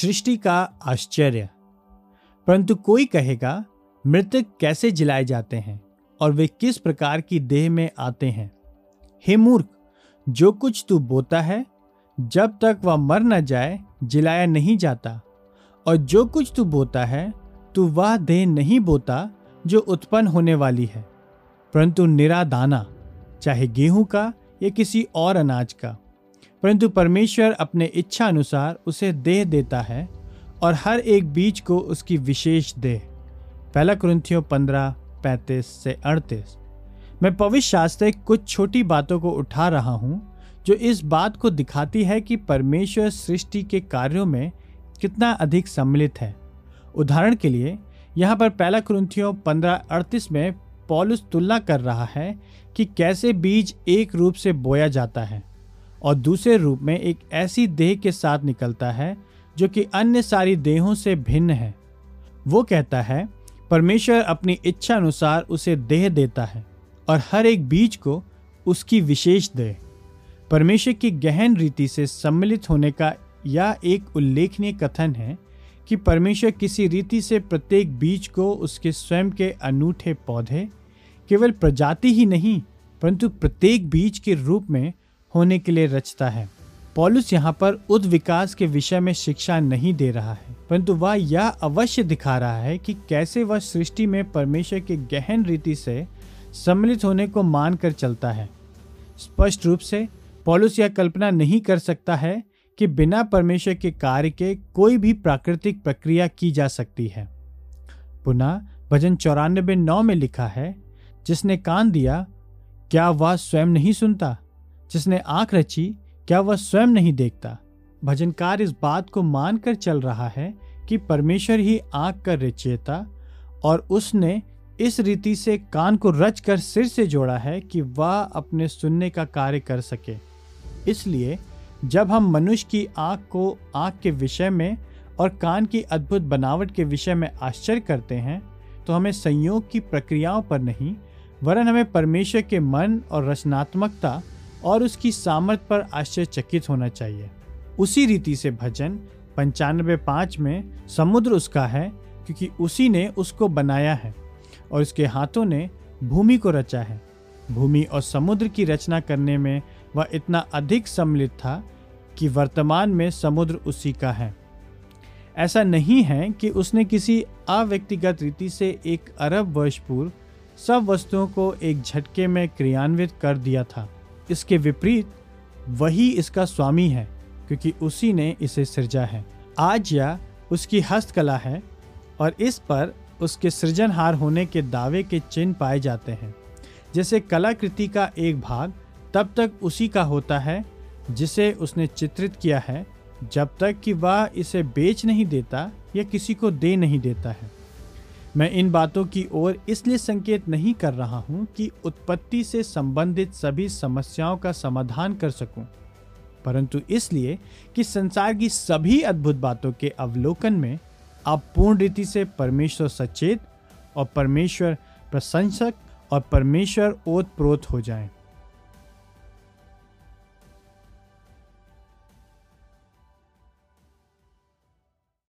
सृष्टि का आश्चर्य। परंतु कोई कहेगा, मृतक कैसे जिलाए जाते हैं और वे किस प्रकार की देह में आते हैं? हे मूर्ख, जो कुछ तू बोता है, जब तक वह मर न जाए, जिलाया नहीं जाता। और जो कुछ तू बोता है, तू वह देह नहीं बोता, जो उत्पन्न होने वाली है। परंतु निरा दाना चाहे गेहूँ का या किसी और अनाज का। परंतु परमेश्वर अपने इच्छा अनुसार उसे देह देता है और हर एक बीज को उसकी विशेष देह। पहला क्रंथियों पंद्रह, पैंतीस से अड़तीस। मैं पवित्र शास्त्र कुछ छोटी बातों को उठा रहा हूँ, जो इस बात को दिखाती है कि परमेश्वर सृष्टि के कार्यों में कितना अधिक सम्मिलित है। उदाहरण के लिए, यहाँ पर पहला क्रंथियों पंद्रह, अड़तीस में पॉलुस तुलना कर रहा है कि कैसे बीज एक रूप से बोया जाता है। और दूसरे रूप में एक ऐसी देह के साथ निकलता है, जो कि अन्य सारी देहों से भिन्न है। वो कहता है, परमेश्वर अपनी इच्छा अनुसार उसे देह देता है, और हर एक बीज को उसकी विशेष देह। परमेश्वर की गहन रीति से सम्मिलित होने का यह एक उल्लेखनीय कथन है कि परमेश्वर किसी रीति से प्रत्येक बीज को उसके स्वयं के अनूठे पौधे केवल प्रजाति ही नहीं, परंतु प्रत्येक बीज के रूप में होने के लिए रचता है। पॉलुस यहाँ पर उद विकास के विषय में शिक्षा नहीं दे रहा है, परंतु वह यह अवश्य दिखा रहा है कि कैसे वह सृष्टि में परमेश्वर के गहन रीति से सम्मिलित होने को मानकर चलता है। स्पष्ट रूप से, पॉलुस यह कल्पना नहीं कर सकता है कि बिना परमेश्वर के कार्य के कोई भी प्राकृतिक प्रक्रिया की जा सकती है। पुनः, भजन चौरानबे नौ में लिखा है, जिसने कान दिया, क्या वह स्वयं नहीं सुनता? जिसने आँख रची, क्या वह स्वयं नहीं देखता? भजनकार इस बात को मानकर चल रहा है कि परमेश्वर ही आँख का रचेता और उसने इस रीति से कान को रच कर सिर से जोड़ा है कि वह अपने सुनने का कार्य कर सके। इसलिए, जब हम मनुष्य की आँख को आँख के विषय में और कान की अद्भुत बनावट के विषय में आश्चर्य करते हैं तो हमें संयोग की प्रक्रियाओं पर नहीं, वरन हमें परमेश्वर के मन और रचनात्मकता और उसकी सामर्थ्य पर आश्चर्यचकित होना चाहिए। उसी रीति से भजन पंचानबे पाँच में समुद्र उसका है, क्योंकि उसी ने उसको बनाया है और उसके हाथों ने भूमि को रचा है। भूमि और समुद्र की रचना करने में वह इतना अधिक सम्मिलित था कि वर्तमान में समुद्र उसी का है। ऐसा नहीं है कि उसने किसी अव्यक्तिगत रीति से एक अरब वर्ष पूर्व सब वस्तुओं को एक झटके में क्रियान्वित कर दिया था। इसके विपरीत वही इसका स्वामी है, क्योंकि उसी ने इसे सृजा है। आज यह उसकी हस्तकला है और इस पर उसके सृजनहार होने के दावे के चिन्ह पाए जाते हैं। जैसे कलाकृति का एक भाग तब तक उसी का होता है, जिसे उसने चित्रित किया है, जब तक कि वह इसे बेच नहीं देता या किसी को दे नहीं देता है। मैं इन बातों की ओर इसलिए संकेत नहीं कर रहा हूँ कि उत्पत्ति से संबंधित सभी समस्याओं का समाधान कर सकूँ, परंतु इसलिए कि संसार की सभी अद्भुत बातों के अवलोकन में आप पूर्ण रीति से परमेश्वर सचेत और परमेश्वर प्रशंसक और परमेश्वर ओत प्रोत हो जाएँ।